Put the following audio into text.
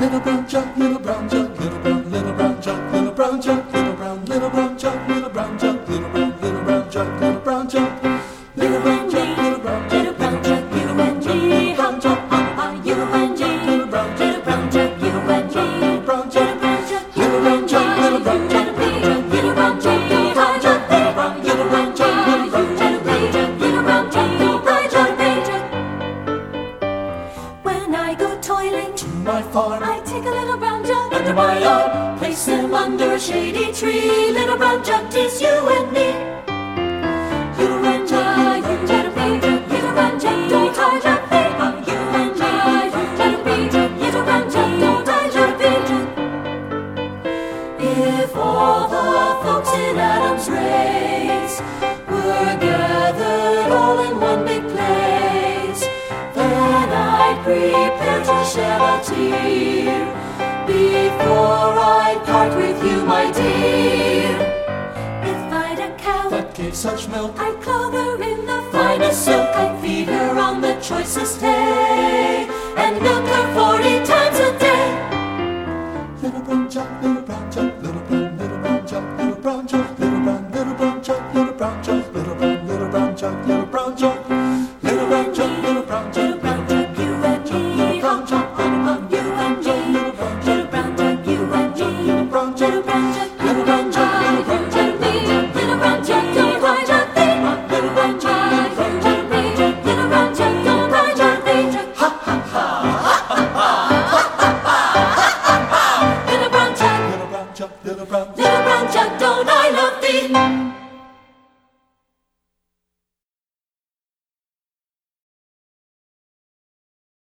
Little brown jug, little brown jug, little brown, little brown jug, little brown jug, little brown, jug, my farm, I take a little brown jug under my arm, place him under a shady tree. Little brown jug, tis you and me. You and I, you little brown jug, little brown jug, don't I jug me? You and I, you little brown jug, little brown jug, don't I jug me? If all the folks in Adam's race were gathered all in one prepare to shed a tear before I part with you, my dear. If I'd a cow that gave such milk, I'd clothe her in the finest silk. I'd feed her on the choicest hay and milk her forty times a day. Little brown jock, little brown jock, little brown, little brown jock, little brown jock, little brown, little brown jock, little brown jug, little brown, little brown jock, little brown jug, little brown jock, little brown jock. Brenda.